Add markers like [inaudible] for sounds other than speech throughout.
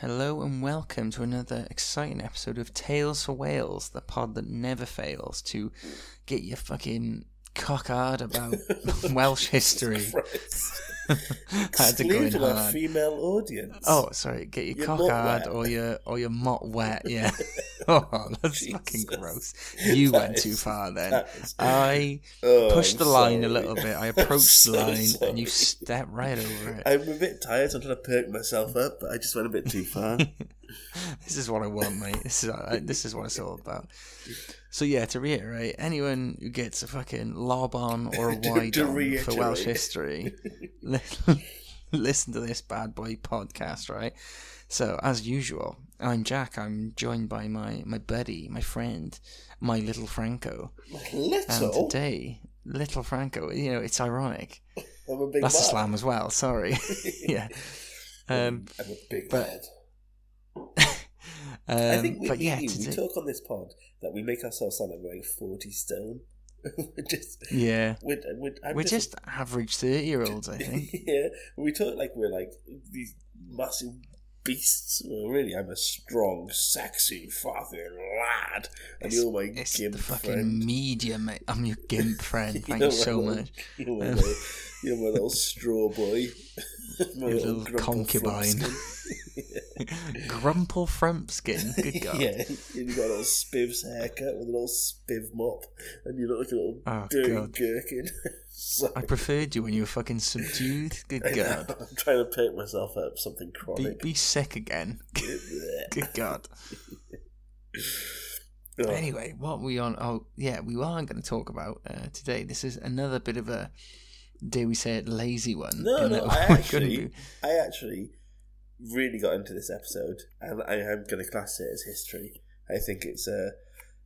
Hello and welcome to another exciting episode of Tales for Wales, the pod that never fails to get your fucking cockard about [laughs] Welsh history. I to go in Excluding our hard. female audience. Oh, sorry, get your Your cock hard wet. or your or your mott wet, yeah. [laughs] [laughs] oh, that's fucking gross. You That went too far then. is- I Oh, pushed I'm the line a little bit. I [laughs] approached so the line and you stepped right over it. I'm a bit tired, so I'm trying to perk myself up, but I just went a bit too far. [laughs] This is what I want, mate. This is uh, this is what it's all about. So yeah, to reiterate, anyone who gets a fucking lob on or a [laughs] wide on for Welsh history, [laughs] listen to this bad boy podcast, right? So as usual, I'm Jack. I'm joined by my my buddy, my friend, my little Franco, and Little? today, little Franco. You know, it's ironic. A That's a slam as well. Sorry. yeah. Um, I'm a big but-. [laughs] um, I think we, but yeah, we, talk on this pod that we make ourselves sound like we're like 40 stone. [laughs] we're just, yeah. we're, we're, We're just average thirty-year-olds, I think. [laughs] yeah, we talk like we're like these massive beasts. Well, really, I'm a strong, sexy fucking lad, and you're my It's gimp the fucking friend. media, mate. I'm your gimp friend. Thank you so little- much. You're my, Um, little, you're my little straw boy. my little grumple concubine. [laughs] Grumple Frumpskin. Good [laughs] God. yeah, you've got a little spivs haircut with a little spiv mop, and you look like a little Oh, dirty God. gherkin. [laughs] so, I preferred you when you were fucking subdued. Good God. I'm trying to pick myself up something Be, chronic. be sick again. Good God. Oh, Anyway, what we on? Oh, yeah, we are going to talk about uh, today. This is another bit of a, dare we say it, lazy one. No, no, I actually, be- I actually really got into this episode, and I am going to class it as history. I think it's a,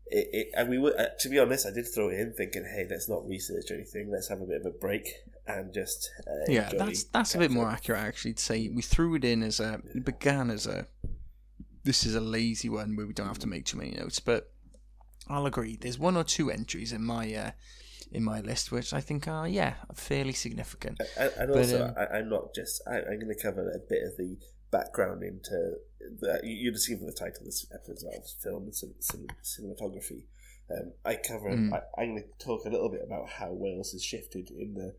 it, it, and we were, uh, to be honest, I did throw it in thinking, hey, let's not research anything, let's have a bit of a break and just uh, yeah, that's that's a bit more accurate actually. To say we threw it in as a, it began as a, this is a lazy one where we don't have to make too many notes, but I'll agree. There's one or two entries in my uh, in my list which I think are yeah fairly significant. And, and But, also, um, I, I'm not just. I, I'm going to cover a bit of the background into the. You, you'd seen from the title of this episode of film and cin, cin, cinematography. Um, I cover. Mm. I, I'm going to talk a little bit about how Wales has shifted in the.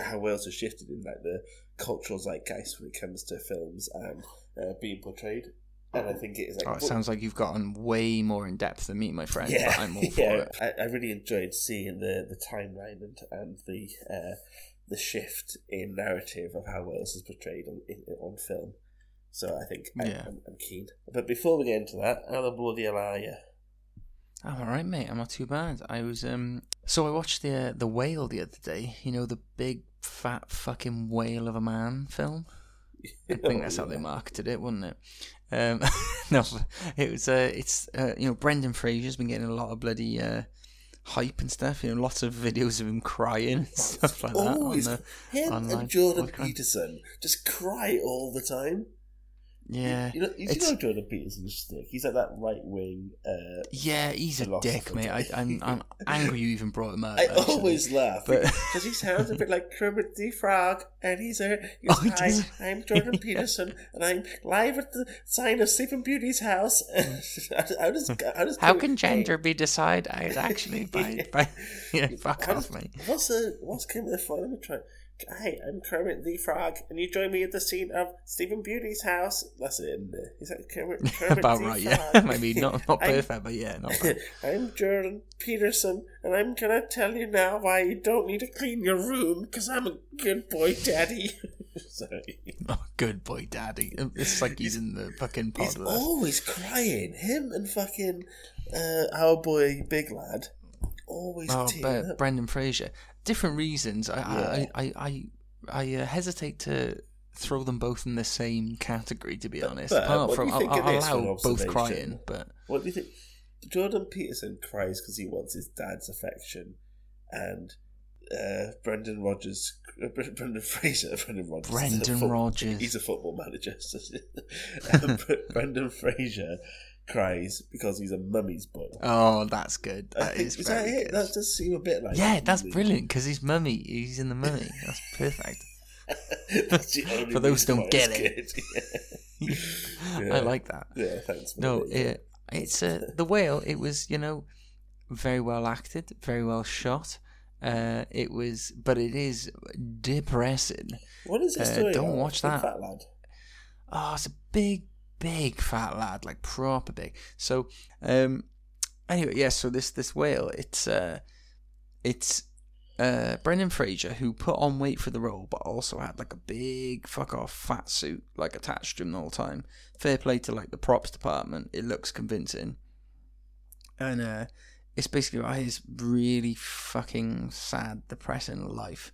How Wales has shifted in like the cultural zeitgeist when it comes to films and uh, being portrayed, and I think it is like. Oh, it sounds like you've gotten way more in depth than me, my friend. yeah, but I'm all [laughs] for yeah. it. I, I really enjoyed seeing the, the timeline and and the uh, the shift in narrative of how Wales is portrayed on in, on film. So I think I, Yeah. I'm, I'm keen. But before we get into that, how the bloody hell are you? I'm all right, mate. I'm not too bad. I was um. So I watched the uh, the whale the other day. You know the big fat fucking whale of a man film. I [laughs] think that's how they marketed it, wasn't it? Um, [laughs] no, it was. Uh, it's uh, you know Brendan Fraser's been getting a lot of bloody uh, hype and stuff. You know, lots of videos of him crying and stuff like that. Oh, on Always the, him online- and Jordan Peterson just cry all the time. Yeah, you know, you know Jordan Peterson's stick. He's like that right wing. Uh, yeah, he's a dick, mate. I, guy. I'm, I'm [laughs] angry you even brought him up. I actually. always laugh But- because [laughs] he sounds a bit like Kermit the Frog, and he's a. He's, Oh, he Hi, does. I'm Jordan [laughs] Peterson, and I'm live at the sign of Sleeping Beauty's house. how does how does How can gender be decided actually by, by yeah, fuck How off, does- mate. What's the what's Kermit the Frog? Let me try. Hi, I'm Kermit the Frog, and you join me at the scene of Stephen Beauty's house. That's it. Is that Kermit? [laughs] Kermit About right, yeah. [laughs] Maybe not not perfect, but yeah, not bad. [laughs] I'm Jordan Peterson, and I'm gonna tell you now why you don't need to clean your room, because I'm a good boy, daddy. Sorry. Oh, good boy, daddy. It's like he's in the fucking pod He's always crying. Him and fucking uh, our boy, Big Lad, always Oh, tearing but up. Brendan Fraser. Different reasons. I Yeah. I I I, I uh, hesitate to throw them both in the same category. To be honest, but apart from I'll, I'll this for an allow both crying, but What do you think? Jordan Peterson cries because he wants his dad's affection, and uh, Brendan Rodgers, uh, [laughs] Brendan Fraser, [laughs] Brendan Rodgers, Brendan football- Rodgers. he's a football manager. so- [laughs] and Brendan Fraser cries because he's a mummy's boy. oh, that's good. That think- is is that it? good. That does seem a bit like yeah, that's brilliant because he's mummy. He's in the mummy. That's [laughs] perfect. That's [laughs] For those who don't get it. good. [laughs] Yeah. I like that. Yeah, thanks. No, it, it's uh, the whale. It was you know very well acted, very well shot. Uh, it was, but it is depressing. What is this uh, don't watch that. Fat lad. Oh, it's a big, big fat lad, like proper big. So, um, anyway, yeah. So this this whale, it's uh, it's uh, Brendan Fraser who put on weight for the role, but also had like a big fuck off fat suit like attached to him the whole time. Fair play to like the props department; it looks convincing. And uh, it's basically about his really fucking sad, depressing life,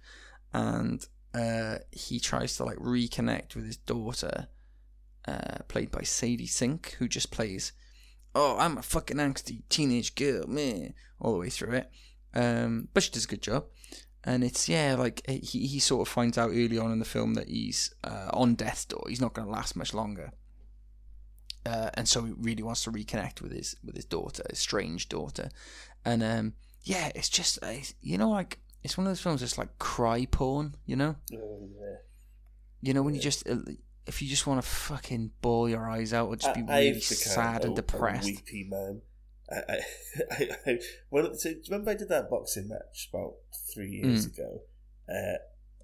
and uh, he tries to like reconnect with his daughter, uh, played by Sadie Sink, who just plays, "Oh, I'm a fucking angsty teenage girl, man," all the way through it. Um, but she does a good job, and it's yeah, like he he sort of finds out early on in the film that he's uh, on death's door. He's not going to last much longer. Uh, and so he really wants to reconnect with his with his daughter, his strange daughter, and um, yeah, it's just uh, you know like it's one of those films that's like cry porn, you know, Oh, yeah. you know when you just uh, if you just want to fucking bawl your eyes out or just be I- really sad and a depressed. weepy man. I, I, [laughs] I, well, so, do you remember I did that boxing match about three years Mm. ago, uh,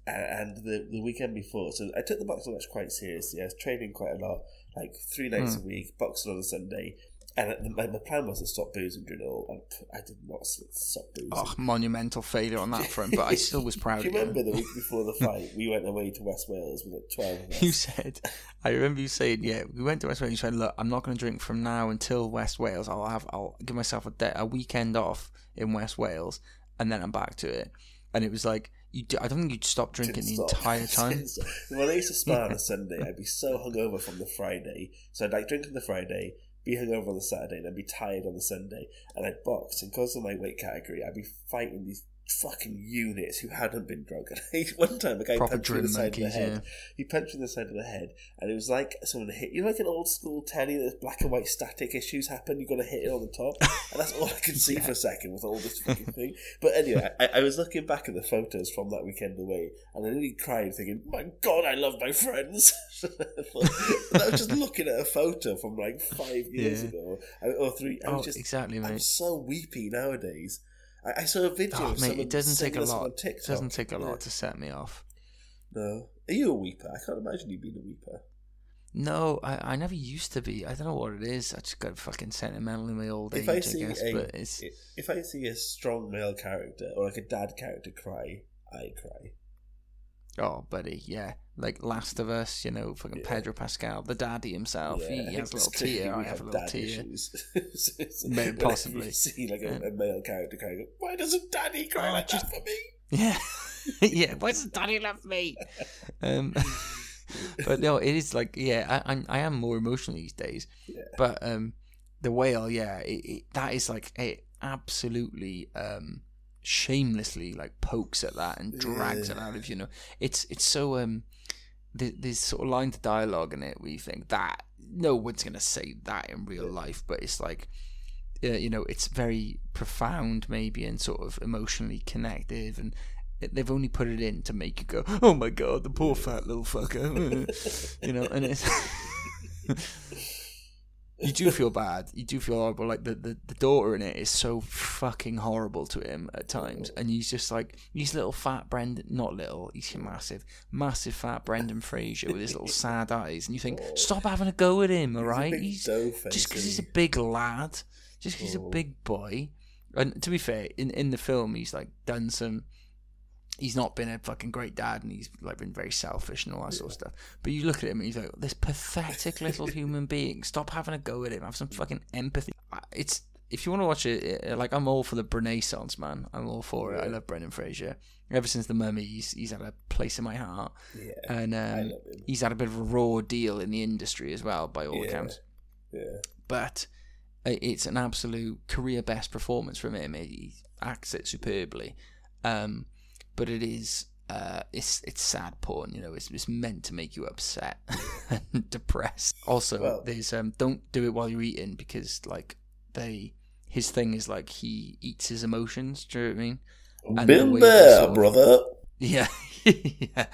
and the the weekend before. So I took the boxing match quite seriously. I was training quite a lot, like three nights Mm. a week, boxing on a Sunday. And the- my, my plan was to stop boozing all, and I did not stop boozing. Oh, monumental failure on that front, but I [laughs] still was proud Do of you you. remember the week [laughs] before the fight, we went away to West Wales with like twelve of us. You said, I remember you saying, yeah, we went to West Wales. You said, look, I'm not going to drink from now until West Wales. I'll have, I'll give myself a day, a weekend off in West Wales, and then I'm back to it. And it was like, you, d- I don't think you'd stop drinking the stop. entire [laughs] time. When I used to spar on a Sunday, I'd be so hungover from the Friday. So I'd like drink on the Friday, be hungover on the Saturday, and then be tired on the Sunday. And I'd box, and because of my weight category, I'd be fighting these fucking units who hadn't been drunk. And I, one time, a guy Proper punched me in the side of the head. yeah. He punched me in the side of the head, and it was like someone hit you know, like an old school telly that black and white static issues happen. You got to hit it on the top, and that's all I could see [laughs] for a second with all this fucking thing. But anyway, I, I was looking back at the photos from that weekend away, and I nearly cried, thinking, "My God, I love my friends." [laughs] I was just [laughs] looking at a photo from like five years Yeah. ago, or three. I Oh, was just, exactly, I'm so weepy nowadays. I, I saw a video Oh, of mate, it doesn't take a lot. It doesn't take a lot to set me off. No, are you a weeper? I can't imagine you being a weeper. No, I, I never used to be. I don't know what it is. I just got fucking sentimental in my old If age, I I, guess. a but it's if I see a strong male character or like a dad character cry, I cry. Oh, buddy, yeah, like Last of Us. You know, fucking Yeah. Pedro Pascal, the daddy himself. Yeah, he has a little [laughs] tear. I have a little tear. [laughs] Maybe, possibly. You see like a, Yeah. a male character crying, why doesn't daddy cry Oh, like just- that for me? [laughs] Yeah, yeah. Why doesn't daddy love me? Um, but no, it is like yeah, I I'm, I am more emotional these days. Yeah. But um, the whale, yeah, it, it, that is like it absolutely um shamelessly like pokes at that and drags it out of you know. It's it's so um. there- There's sort of lines of dialogue in it where you think that no one's gonna say that in real life, but it's like uh, you know, it's very profound, maybe, and sort of emotionally connective, and they've only put it in to make you go, "Oh my god, the poor fat little fucker," [laughs] you know, and it's. [laughs] [laughs] you do feel bad. You do feel horrible. Like the, the, the daughter in it is so fucking horrible to him at times, and he's just like he's little fat Brendan, not little, he's massive, massive fat Brendan Fraser with his little [laughs] sad eyes, and you think, oh. stop having a go at him, all right? He's a He's dough just because he's a big lad, just because he's a Oh. big boy. And to be fair, in in the film, he's like done some. He's not been a fucking great dad, and he's like been very selfish and all that sort of stuff. But you look at him, and he's like this pathetic little [laughs] human being. Stop having a go at him. Have some fucking empathy. It's if you want to watch it, uh, like I'm all for the Renaissance man. I'm all for it. I love Brendan Fraser. Ever since the Mummy, he's, he's had a place in my heart, Yeah, and um, he's had a bit of a raw deal in the industry as well, by all Yeah. accounts Yeah, but it's an absolute career best performance from him. He acts it superbly, um, but it is uh, it's it's sad porn. You know, it's it's meant to make you upset [laughs] and depressed. Also, Well- there's um, don't do it while you're eating because like they his thing is like he eats his emotions. Do you know what I mean? And the been way there, sort of- brother. [laughs] Yeah, [laughs] yeah.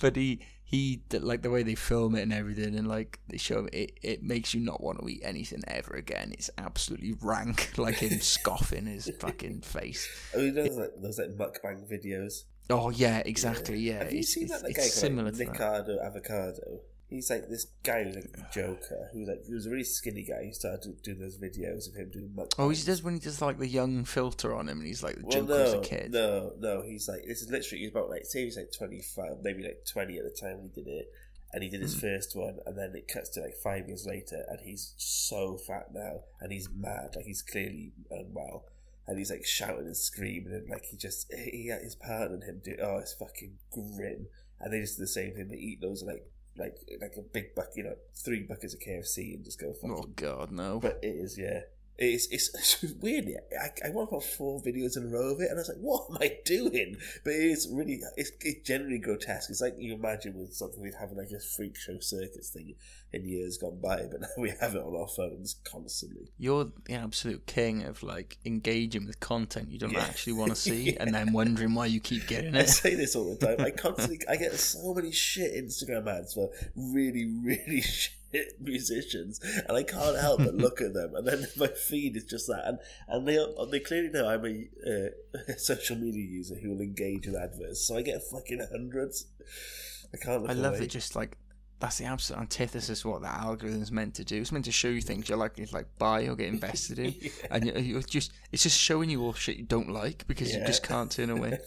but he he like the way they film it and everything, and like they show it. It makes you not want to eat anything ever again. It's absolutely [laughs] rank, like him [laughs] scoffing his fucking face. Oh, those like, those like mukbang videos. Oh yeah, exactly. Yeah, Have you it's, seen it's, that? Like, guy similar called to that. Avocado. He's like this guy who's like Joker, who's like he was a really skinny guy. He started doing those videos of him doing mukbangs. Oh, he does when he does like the young filter on him, and he's like the Well, Joker as no, a kid. no, no. He's like this is literally he's about like say he's like twenty five, maybe like twenty at the time he did it, and he did his hmm. first one, and then it cuts to like five years later, and he's so fat now, and he's mad, like he's clearly unwell, and he's like shouting and screaming, and like he just he had his partner and him do oh it's fucking grim, and they just do the same thing. They eat loads of like like like a big bucket, you know, three buckets of KFC and just go fucking Oh God, no. but it is, yeah. It's, it's, [laughs] it's weird. I, I watched about four videos in a row of it, and I was like, "What am I doing?" But it is really, it's, it's generally grotesque. It's like you imagine with something we'd have like a freak show circus thing in years gone by, but now we have it on our phones constantly. You're the absolute king of like engaging with content you don't Yeah. actually want to [laughs] see, and then wondering why you keep getting it. I say this all the time. I [laughs] constantly, I get so many shit Instagram ads for really, really shit musicians, and I can't help but look at them. And then [laughs] my feed is just that, and and they they clearly know I'm a uh, [laughs] social media user who will engage with adverts, so I get fucking hundreds. I can't. Look I love away. it. Just like that's the absolute antithesis of what the algorithm's meant to do. It's meant to show you things you're likely to like buy or get invested in, [laughs] Yeah. and you- you're just it's just showing you all shit you don't like because you just can't turn away.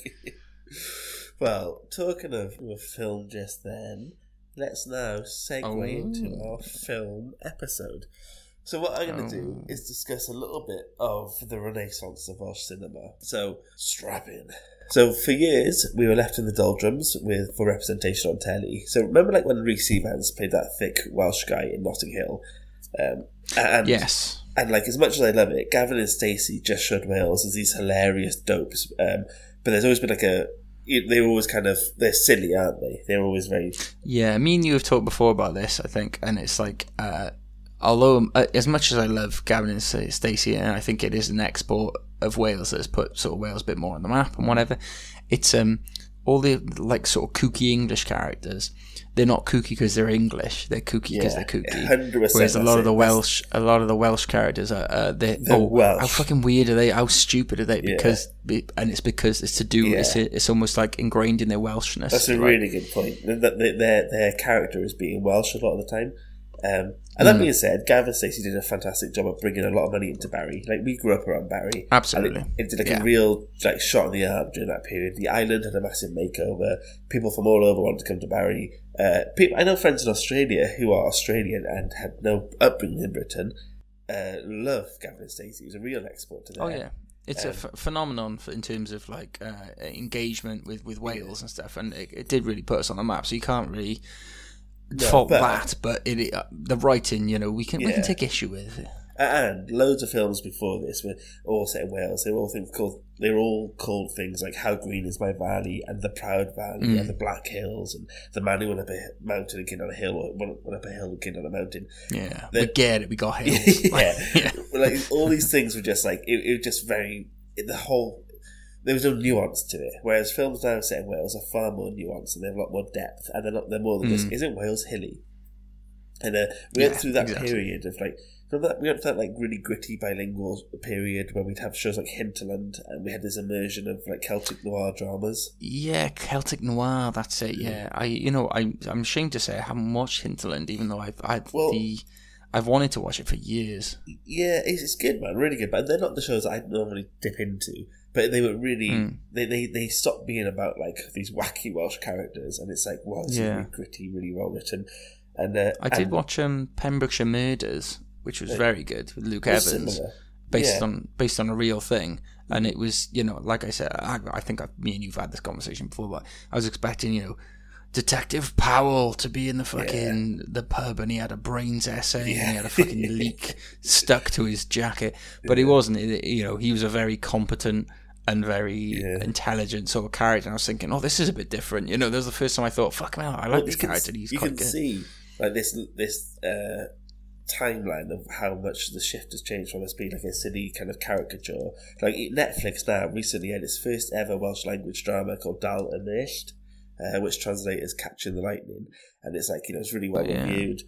well, talking of a film just then, let's now segue Oh. into our film episode. So what I'm going to do Oh. is discuss a little bit of the renaissance of our cinema. So strap in. So for years we were left in the doldrums with for representation on telly. So remember, like when Rhys Ifans played that thick Welsh guy in Notting Hill, um, and yes, and like as much as I love it, Gavin and Stacey just showed Wales as these hilarious dopes. Um, but there's always been like a they're always kind of they're silly, aren't they? They're always very yeah. Me and you have talked before about this, I think, and it's like. uh Although, uh, as much as I love Gavin and Sta- Stacey, and I think it is an export of Wales that has put sort of Wales a bit more on the map and whatever, it's um all the like sort of kooky English characters. They're not kooky because they're English. They're kooky because Yeah, they're kooky. 100%, Whereas a lot of the Welsh, a lot of the Welsh characters are uh, they're, They're oh, Welsh. How fucking weird are they? How stupid are they? Because be- and it's because it's to do. It's Yeah. it's almost like ingrained in their Welshness. That's a like- really good point. That that their their character is being Welsh a lot of the time. Um, and that Mm. being said, Gavin Stacey did a fantastic job of bringing a lot of money into Barry. Like we grew up around Barry, Absolutely. It, it did like Yeah. a real like shot in the arm during that period. The island had a massive makeover. People from all over wanted to come to Barry. Uh, people, I know friends in Australia who are Australian and had no upbringing in Britain. Uh, love Gavin Stacey. He was a real export to them. Oh yeah, it's a Um, ph phenomenon for, in terms of like uh, engagement with, with Wales and stuff, and it, it did really put us on the map. So you can't really No, fault but- that, but it, uh, the writing, you know, we can we can take issue with. It. And loads of films before this were all set in Wales. They were all things called. They were all called things like "How Green Is My Valley" and "The Proud Valley" Mm. and "The Black Hills" and "The Man Who Went Up a Mountain and Came Down a Hill" or "Went went up a hill and came down a mountain." Yeah, The- we get it. We got [laughs] hills. yeah. [laughs] yeah. like all these things were just like it, it was just very the whole. There was no nuance to it, whereas films now set in Wales are far more nuanced and they have a lot more depth, and they're not, they're more than just Mm. isn't Wales hilly? And uh, we went through that exactly. period of like that we went through that like really gritty bilingual period where we'd have shows like Hinterland and we had this immersion of like Celtic noir dramas. Yeah, Celtic noir. That's it. Yeah, I you know I I'm ashamed to say I haven't watched Hinterland, even though I've I've Well- the I've wanted to watch it for years. Yeah, it's, it's good, man, really good. But they're not the shows I normally dip into. But they were really Mm. they, they they stopped being about like these wacky Welsh characters, and it's like wow, it's Yeah. really gritty, really well written. And uh, I did and watch um, Pembrokeshire Murders, which was Yeah. very good with Luke Evans. similar. based Yeah. on based on a real thing and it was you know like i said i, I think I, me and you've had this conversation before but i was expecting you know detective powell to be in the fucking the pub and he had a Brains SA and he had a fucking leak [laughs] stuck to his jacket but he wasn't It- you know he was a very competent and very Yeah. intelligent sort of character and i was thinking oh this is a bit different you know that was the first time i thought fuck man i like Well, this character he's you quite can good see like this this uh, timeline of how much the shift has changed from us being like a silly kind of caricature. Like Netflix now recently had its first ever Welsh language drama called Dal y Mellt, uh, which translates as Catching the Lightning, and it's like you know it's really well Oh, yeah. reviewed.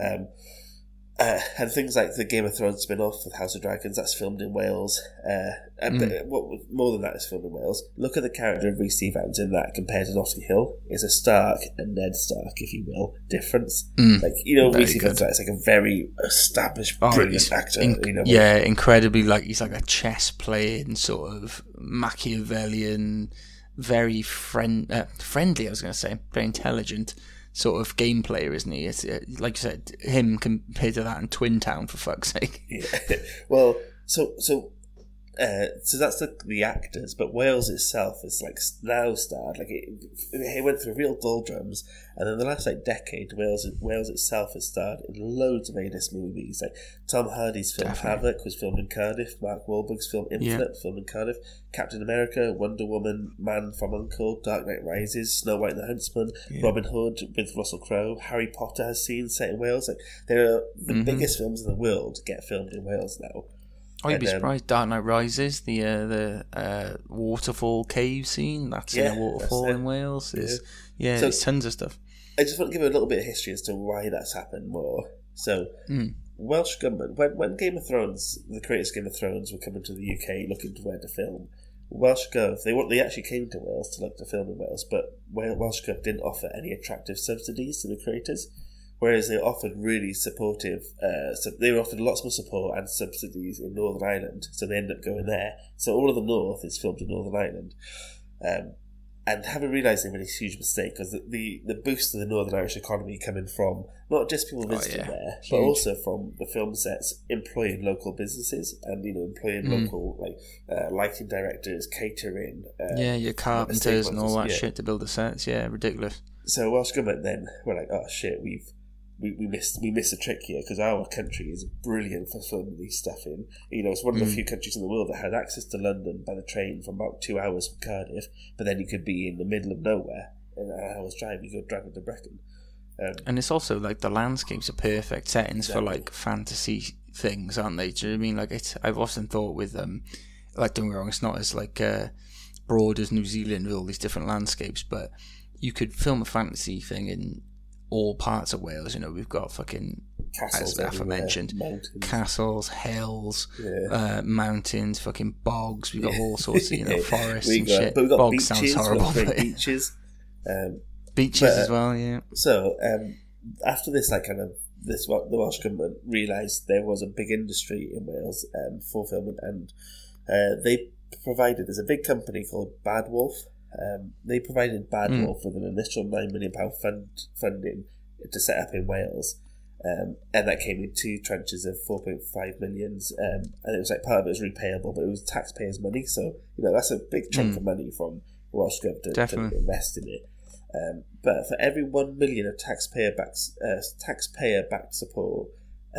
Um, uh, and things like the Game of Thrones spin off with House of Dragons, that's filmed in Wales. Uh, and Mm. what more than that is filmed in Wales. Look at the character of Rhys Ifans in that compared to Notting Hill. It's a Stark and Ned Stark, if you will, difference. Mm. Like you know, Rhys Ifans is like a very established, Oh, brilliant actor. in- you know, yeah, incredibly like he's like a chess playing sort of Machiavellian, very friend uh, friendly. I was going to say very intelligent sort of game player, isn't he? It's, uh, like you said, him compared to that in Twin Town for fuck's sake. Yeah. [laughs] well, so so uh, so that's the, the actors, but Wales itself is like now starred like it, it went through real doldrums, and in the last like decade, Wales Wales itself has starred in loads of A-list movies. Like Tom Hardy's film Definitely. Havoc was filmed in Cardiff, Mark Wahlberg's film Infinite was filmed in Cardiff, Captain America, Wonder Woman, Man from Uncle, Dark Knight Rises, Snow White and the Huntsman, Yeah. Robin Hood with Russell Crowe, Harry Potter has scenes set in Wales. Like there are the Mhm. biggest films in the world get filmed in Wales now. Oh, you'd be um, surprised. Dark Knight Rises, the uh, the uh, waterfall cave scene. That's Yeah, in a waterfall in Wales. There's, yeah, So- there's tons of stuff. I just want to give a little bit of history as to why that's happened more. So, Mm. Welsh government, when, when Game of Thrones, the creators of Game of Thrones were coming to the UK looking to where to film, Welsh Gov, they, they actually came to Wales to look to film in Wales, but Welsh Gov didn't offer any attractive subsidies to the creators, whereas they offered really supportive, uh, so they were offered lots more support and subsidies in Northern Ireland, so they ended up going there. So all of the North is filmed in Northern Ireland. Um, and having realised they made a huge mistake because the, the, the boost to the Northern Irish economy coming from not just people Oh, visiting yeah. there, but also from the film sets employing local businesses and you know employing Mm. local like uh, lighting directors, catering. Uh, yeah, your carpenters and all that yeah. shit to build the sets. Yeah, ridiculous. So Welsh government then were like, oh shit, we've we, we missed we missed a trick here because our country is brilliant for filming these stuff in. You know, it's one of the Mm. few countries in the world that had access to London by the train from about two hours from Cardiff, but then you could be in the middle of nowhere in an hour's drive. You go driving to Brecon. Um, And it's also like the landscapes are perfect settings for like fantasy things, aren't they? Do you know what I mean? Like it's I've often thought with um like don't get me wrong, it's not as like uh broad as New Zealand with all these different landscapes, but you could film a fantasy thing in all parts of Wales, you know, we've got fucking castles As aforementioned, mountains. castles, hills, yeah. uh, mountains, fucking bogs, we've got all sorts of, you know, [laughs] forests and got, shit. But we've got Bogs beaches, sounds we've got horrible, great but beaches. Um, beaches but, as well, yeah. So um, after this, like kind of this, Wel- the Welsh government realised there was a big industry in Wales um, for filming, and uh, they provided. There's a big company called Bad Wolf. Um, they provided Bad Mm. Wolf with an initial nine million pound fund funding to set up in Wales. Um, and that came in two tranches of 4.5 millions, um, and it was like part of it was repayable, but it was taxpayers' money, so you know that's a big chunk Mm. of money from Welsh government to, to invest in it. Um, but for every one million of taxpayer backed uh, taxpayer backed support,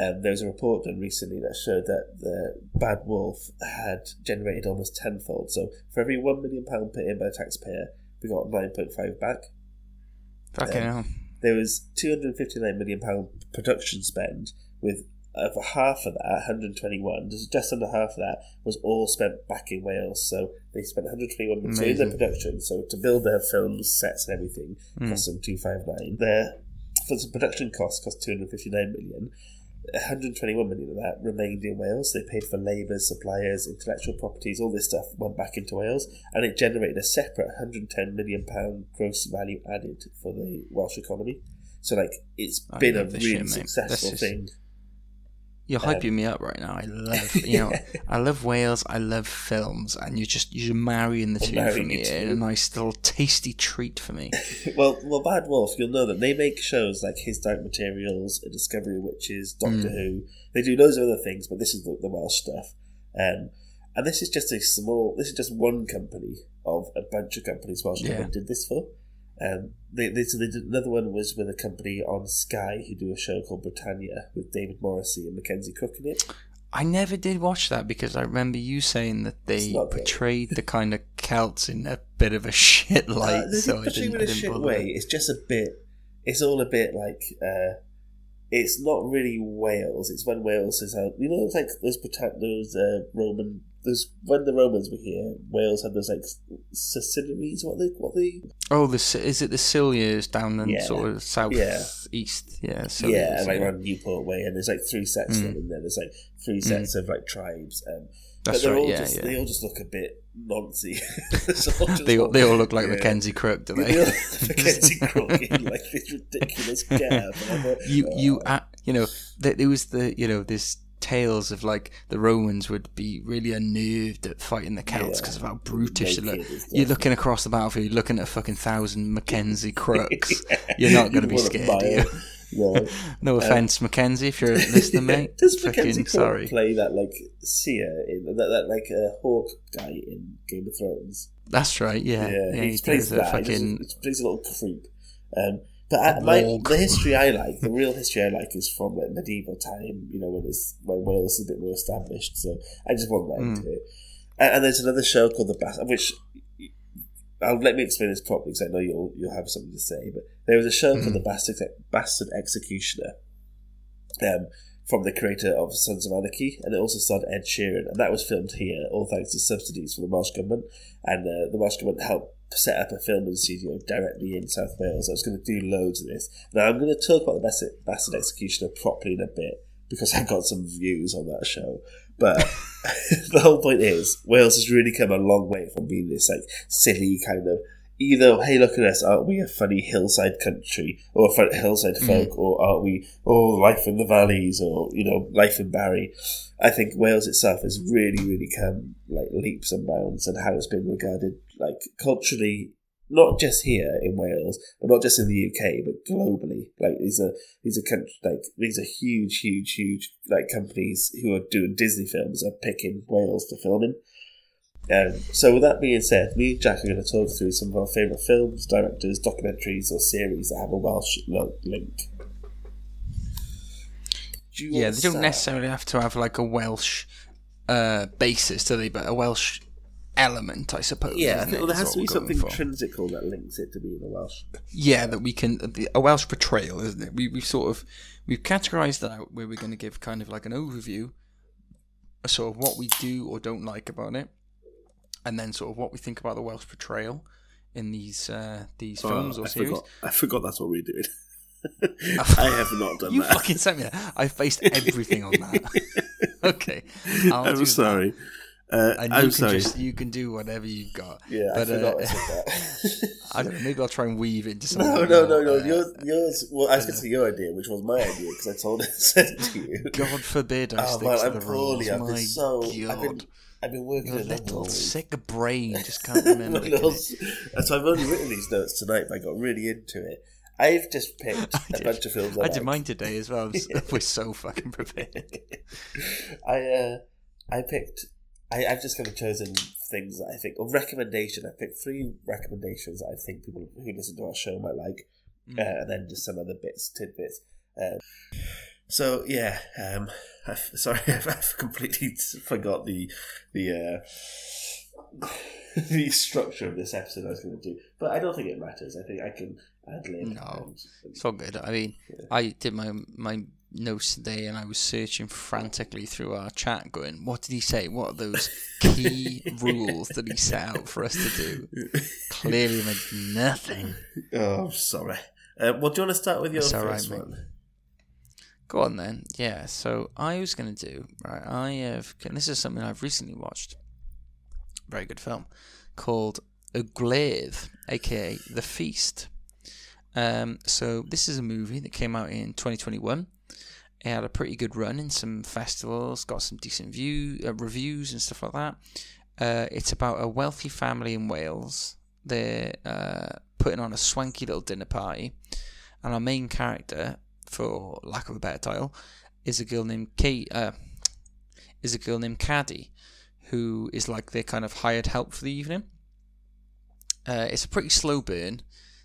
um, there was a report done recently that showed that the Bad Wolf had generated almost tenfold. So for every one million pound put in by a taxpayer, we got nine point five back. Fucking Um, hell. There was two hundred fifty nine million pound production spend, with over half of that, 121, just under half of that was all spent back in Wales. So they spent 121 million so in their production. So to build their films, sets, and everything, Mm. cost them 259. Their for the production costs cost 259 million. 121 million of that remained in Wales. They paid for labour, suppliers, intellectual properties, all this stuff went back into Wales, and it generated a separate 110 million pound gross value added for the Welsh economy. So, like, it's I been a really shit, successful is- thing. You're Um, hyping me up right now. I love, [laughs] you know, I love Wales. I love films, and you're just you're marrying the two for me in a nice little tasty treat for me. [laughs] well, well, Bad Wolf, you'll know that they make shows like His Dark Materials, A Discovery of Witches, Doctor Mm. Who. They do loads of other things, but this is the, the Welsh stuff. Um, and this is just a small. This is just one company of a bunch of companies Welsh Yeah. did this for. Um, they, they, so they did, another one was with a company on Sky who do a show called Britannia with David Morrissey and Mackenzie Crook in it. I never did watch that because I remember you saying that they portrayed the kind of [laughs] Celts in a bit of a shit light. Uh, so I didn't, in a shit way. It's just a bit. It's all a bit like. Uh, it's not really Wales. It's when Wales is out. You know, it's like those those uh, Roman there's when the Romans were here, Wales had those like Sicilies. What they what they Oh, the is it the Silures down in Yeah. sort of south Yeah. east? Yeah, yeah, Silures, like around Newport Way, and there's like three sets of Mm. them, and then there's like three sets of like tribes. Um, That's but right. all Yeah, just yeah. they all just look a bit noncy. [laughs] [laughs] It's all just They all, they all look like yeah. Mackenzie Crook, do They they? [laughs] Mackenzie Crook in like this ridiculous get up. And I you you oh, uh, you know th- there was the you know this tales of like the Romans would be really unnerved at fighting the Celts Yeah. because of how brutish they look. You're looking across the battlefield, you're looking at a fucking thousand Mackenzie [laughs] Crooks. You're not going to be scared, buy are you? it. No. [laughs] No offense, Mackenzie, if you're listening, [laughs] mate. Does Mackenzie Fucking sorry. play that like seer in that, that like uh, hawk guy in Game of Thrones? That's right. Yeah, yeah. he, he plays that. He, fucking just, he plays a little creep. Um, but I, my, the history I like, the real history I like, is from like medieval time. You know, when it's when Wales is a bit more established. So I just want that Mm. into it. And, and there's another show called The Bastard, which I'll let me explain this properly because I know you'll you'll have something to say. But there was a show called Mhm. The Bastard Bastard Executioner. Um, from the creator of Sons of Anarchy, and it also starred Ed Sheeran, and that was filmed here, all thanks to subsidies from the Welsh government. And uh, the Welsh government helped set up a film filming studio directly in South Wales. I was going to do loads of this. Now I'm going to talk about the Bastard Executioner properly in a bit because I got some views on that show. But [laughs] the whole point is, Wales has really come a long way from being this like silly kind of either hey look at us aren't we a funny hillside country or a fun hillside mm. folk or aren't we oh life in the valleys or you know life in Barry I think Wales itself has really really come like leaps and bounds and how it's been regarded like culturally not just here in Wales but not just in the UK but globally like these are these are country, like these are huge huge huge like companies who are doing Disney films are picking Wales to film in um, so with that being said, me and Jack are going to talk through some of our favourite films, directors, documentaries, or series that have a Welsh link. Do yeah. They don't necessarily have to have like a Welsh uh, basis, do they? But a Welsh element, I suppose. Yeah, I isn't think, it, well, there has to be something intrinsical that links it to being a Welsh. Yeah, that we can a Welsh portrayal, isn't it? We we've sort of we've categorised that out where we're going to give kind of like an overview, sort of what we do or don't like about it, and then sort of what we think about the Welsh portrayal in these uh, these films or Oh, I series. forgot. I forgot that's what we're doing. [laughs] I have not done You that. You fucking sent me that. I faced everything on that. [laughs] okay, I'll do I'm that. Uh, And I'm you can sorry. just you can do whatever you've got. Yeah, but, I forgot uh, I said that. [laughs] I don't know. Maybe I'll try and weave into something. no, no, no, no. uh, Yours, yours. Well, I was going to say your idea, which was my idea because I told [laughs] it, said it to you. God forbid I Oh stick man, to I'm the rules. I've been so. God. I've been, I've been working Your a little little. sick brain just can't [laughs] remember. My can little- so I've only written these notes tonight, but I got really into it. I've just picked I a did. bunch of films. I, I did like. mine today as well. We're so fucking prepared. I uh, I picked. I, I've just kind of chosen things that I think, or recommendation. I picked three recommendations that I think people who listen to our show might like, Mm. uh, and then just some other bits, tidbits. Um, so yeah, um, [laughs] I've, sorry, [laughs] I've, I've completely forgot the the uh, [laughs] the structure of this episode I was going to do, but I don't think it matters. I think I can ad lib. No. and- It's all good. I mean, Yeah. I did my my notes today, and I was searching frantically through our chat, going, "What did he say? What are those key [laughs] rules that he set out for us to do?" Clearly meant nothing. Oh, I'm sorry. Uh, well, do you want to start with your That's first right, mate. one? Go on then. Yeah. So I was gonna do right. I have. and This is something I've recently watched. Very good film called Y Gwledd, aka The Feast. Um, so this is a movie that came out in 2021. It had a pretty good run in some festivals, got some decent view uh, reviews and stuff like that. Uh, it's about a wealthy family in Wales. They're uh, putting on a swanky little dinner party, and our main character, for lack of a better title, is a girl named Kate. Uh, is a girl named Caddy, who is like their kind of hired help for the evening. Uh, it's a pretty slow burn,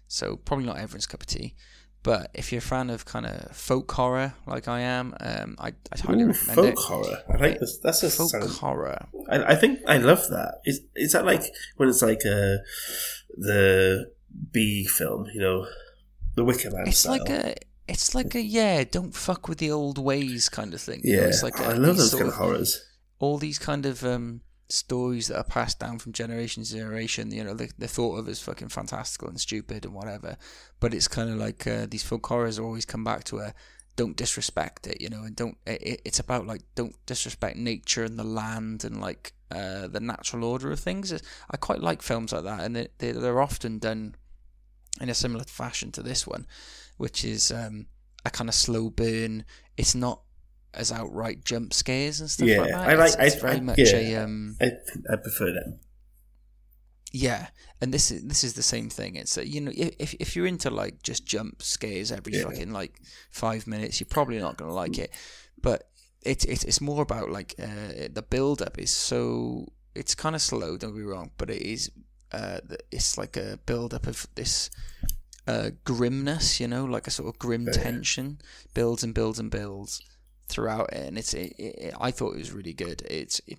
so probably not everyone's cup of tea. But if you're a fan of kind of folk horror like I am, um, I I highly Ooh, recommend folk it. horror. I like this. That's a Folk sound. horror. I, I think I love that. Is is that like when it's like uh, the B film? You know, the Wicker Man. It's style? like a it's like a yeah, don't fuck with the old ways kind of thing. you know? yeah. it's like a, I love those kind of horrors. all these kind of um stories that are passed down from generation to generation. You know, they, they're thought of as fucking fantastical and stupid and whatever. But it's kind of like uh, these folk horrors always come back to a don't disrespect it, you know, and don't. It, it's about like don't disrespect nature and the land and like uh, the natural order of things. I quite like films like that, and they, they they're often done in a similar fashion to this one, which is um, a kind of slow burn. It's not as outright jump scares and stuff Yeah, like that. I like- It's, it's I- very I- much yeah. a um, I, I prefer them. yeah, and this is this is the same thing. It's uh, you know if if you're into like just jump scares every Yeah. fucking like five minutes, you're probably not gonna like it. But it's it's it's more about like uh, the build up is so it's kind of slow. Don't be wrong, but it is uh it's like a build up of this uh grimness, you know, like a sort of grim tension builds and builds and builds throughout it, and it's it, it, I thought it was really good. It's it,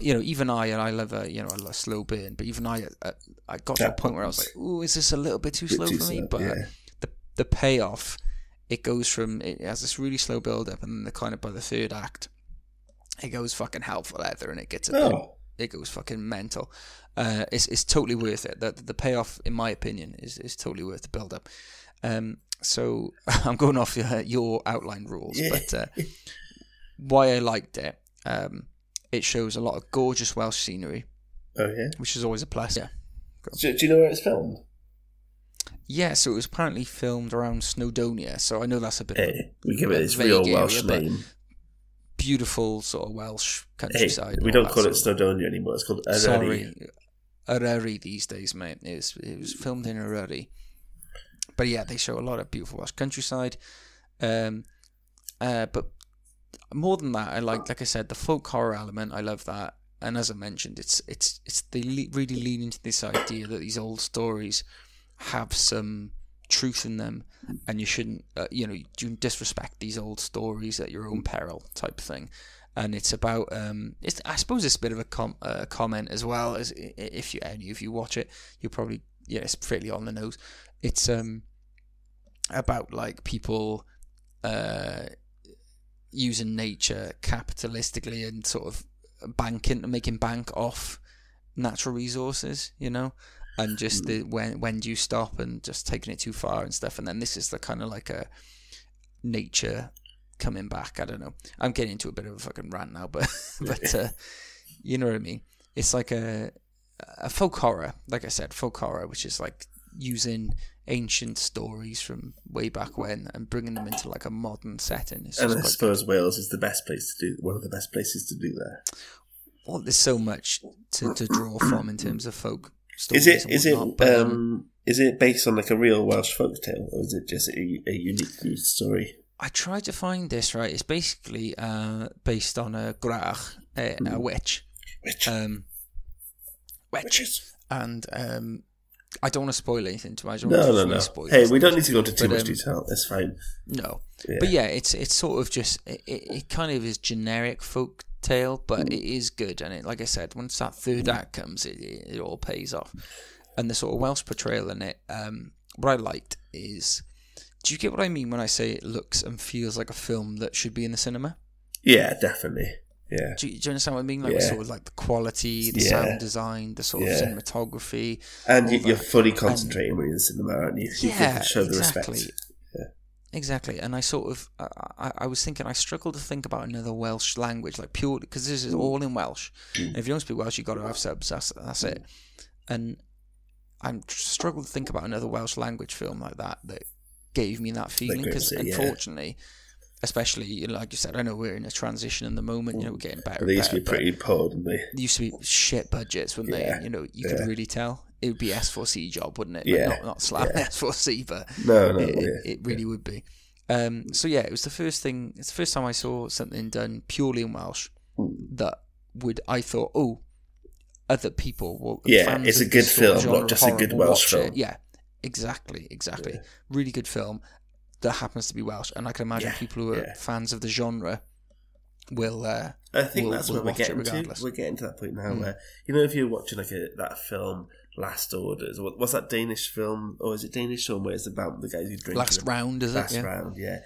you know, even I, and I love a you know a slow burn, but even I, uh, I got to a point where I was like, oh, is this a little bit too Bit slow too for me?" But yeah. the the payoff, it goes from it has this really slow build up, and then the kind of by the third act, it goes fucking hell for leather, and it gets a bit, Oh, it goes fucking mental. Uh, it's it's totally worth it. The the payoff, in my opinion, is is totally worth the build up. Um, so [laughs] I'm going off your, your outline rules, Yeah. but uh, why I liked it. Um, it shows a lot of gorgeous Welsh scenery, oh yeah. which is always a plus. Yeah. Do, do you know where it's filmed? Yeah, so it was apparently filmed around Snowdonia, so I know that's a bit of Hey, we give it its real area, Welsh but name. beautiful sort of Welsh countryside. and we don't call it Snowdonia anymore. It's called Eryri. Sorry, Eryri these days, mate. It was, it was filmed in Eryri. But yeah, they show a lot of beautiful Welsh countryside. Um, uh, but more than that, I like, like I said, the folk horror element. I love that, and as I mentioned, it's it's it's they le- really lean into this idea that these old stories have some truth in them, and you shouldn't, uh, you know, you disrespect these old stories at your own peril, type thing. And it's about, um, it's I suppose it's a bit of a com- uh, comment as well as if you if you watch it, you'll probably yeah, it's fairly on the nose. It's um about like people uh using nature capitalistically and sort of banking and making bank off natural resources, you know, and just the when when do you stop and just taking it too far and stuff. And then this is the kind of like a nature coming back. I don't know. I'm getting into a bit of a fucking rant now, but [laughs] but uh, you know what I mean. It's like a a folk horror, like I said, folk horror, which is like using ancient stories from way back when and bringing them into like a modern setting. It's And I suppose Wales is the best place to do one of the best places to do that. well, there's so much to, to draw from in terms of folk stories. Is it and it but, um is it based on like a real Welsh folk tale or is it just a, a unique news story? I tried to find this right. It's basically uh, based on a gwrach, a, a Hmm. witch, um, witch, witches? and um, I don't want to spoil anything to. Don't No, no, no. spoil Hey, we don't need to go into too But, much um, detail. That's fine. No, Yeah. but yeah, it's it's sort of just it, it, kind of is generic folk tale, but it is good. And it, like I said, once that third act comes, it, it, it all pays off. And the sort of Welsh portrayal in it, um, what I liked is, do you get what I mean when I say it looks and feels like a film that should be in the cinema? Yeah, definitely. Yeah. Do you, do you understand what I mean? Like Yeah. sort of like the quality, the Yeah. sound design, the sort of Yeah. cinematography. And you, you're fully concentrating when you're in the cinema, aren't you? You Yeah, show the exactly. respect. Exactly, and I sort of, I, I, was thinking, I struggled to think about another Welsh language, like purely because this is all in Welsh. And if you don't speak Welsh, you've got to have subs. That's that's it. And I'm struggled to think about another Welsh language film like that that gave me that feeling because unfortunately. yeah. Especially like you said, I know we're in a transition in the moment. You know, we're getting better. They and used to be pretty poor, didn't they? they used to be shit budgets, wouldn't Yeah, they? You know, you yeah. could really tell. It would be S4C job, wouldn't it? Yeah, not not slam. S4C, but No, no, it, yeah, it really would be. Um, so yeah, it was the first thing. It's the first time I saw something done purely in Welsh Hmm. that would I thought, oh, other people will. Yeah, it's a good this sort of film, not just a good Welsh watch it. film. Yeah, exactly, exactly. Really good film that happens to be Welsh, and I can imagine Yeah, people who are yeah. fans of the genre will. Uh, I think We'll- that's we'll where we're it getting to. regardless. We're getting to that point now Mm. where you know if you're watching like a that film Last Orders, what, what's that Danish film? Or is it Danish film where it's about the guys who drink? last round, is the last it? Yeah. round, yeah.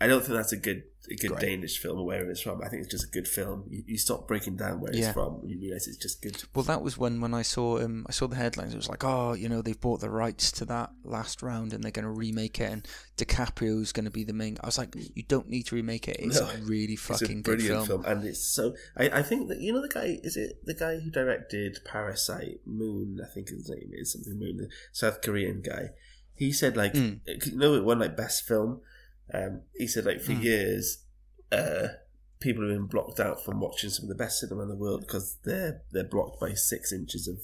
I don't think that's a good a good Great. Danish film or where it's from. I think it's just a good film. You, you stop breaking down where it's Yeah. from, you realize it's just good. Well, that was when when I saw um I saw the headlines. It was like, oh, you know, they've bought the rights to that last round and they're going to remake it, and DiCaprio's going to be the main. I was like, you don't need to remake it. It's No, a really It's a fucking good brilliant film. film. and it's so. I, I think that you know the guy is it the guy who directed Parasite Moon. I think his name is something Moon, the South Korean guy. He said like Mm. you know it won like best film. Um, he said like for Mm. years, uh, people have been blocked out from watching some of the best cinema in the world because they're they're blocked by six inches of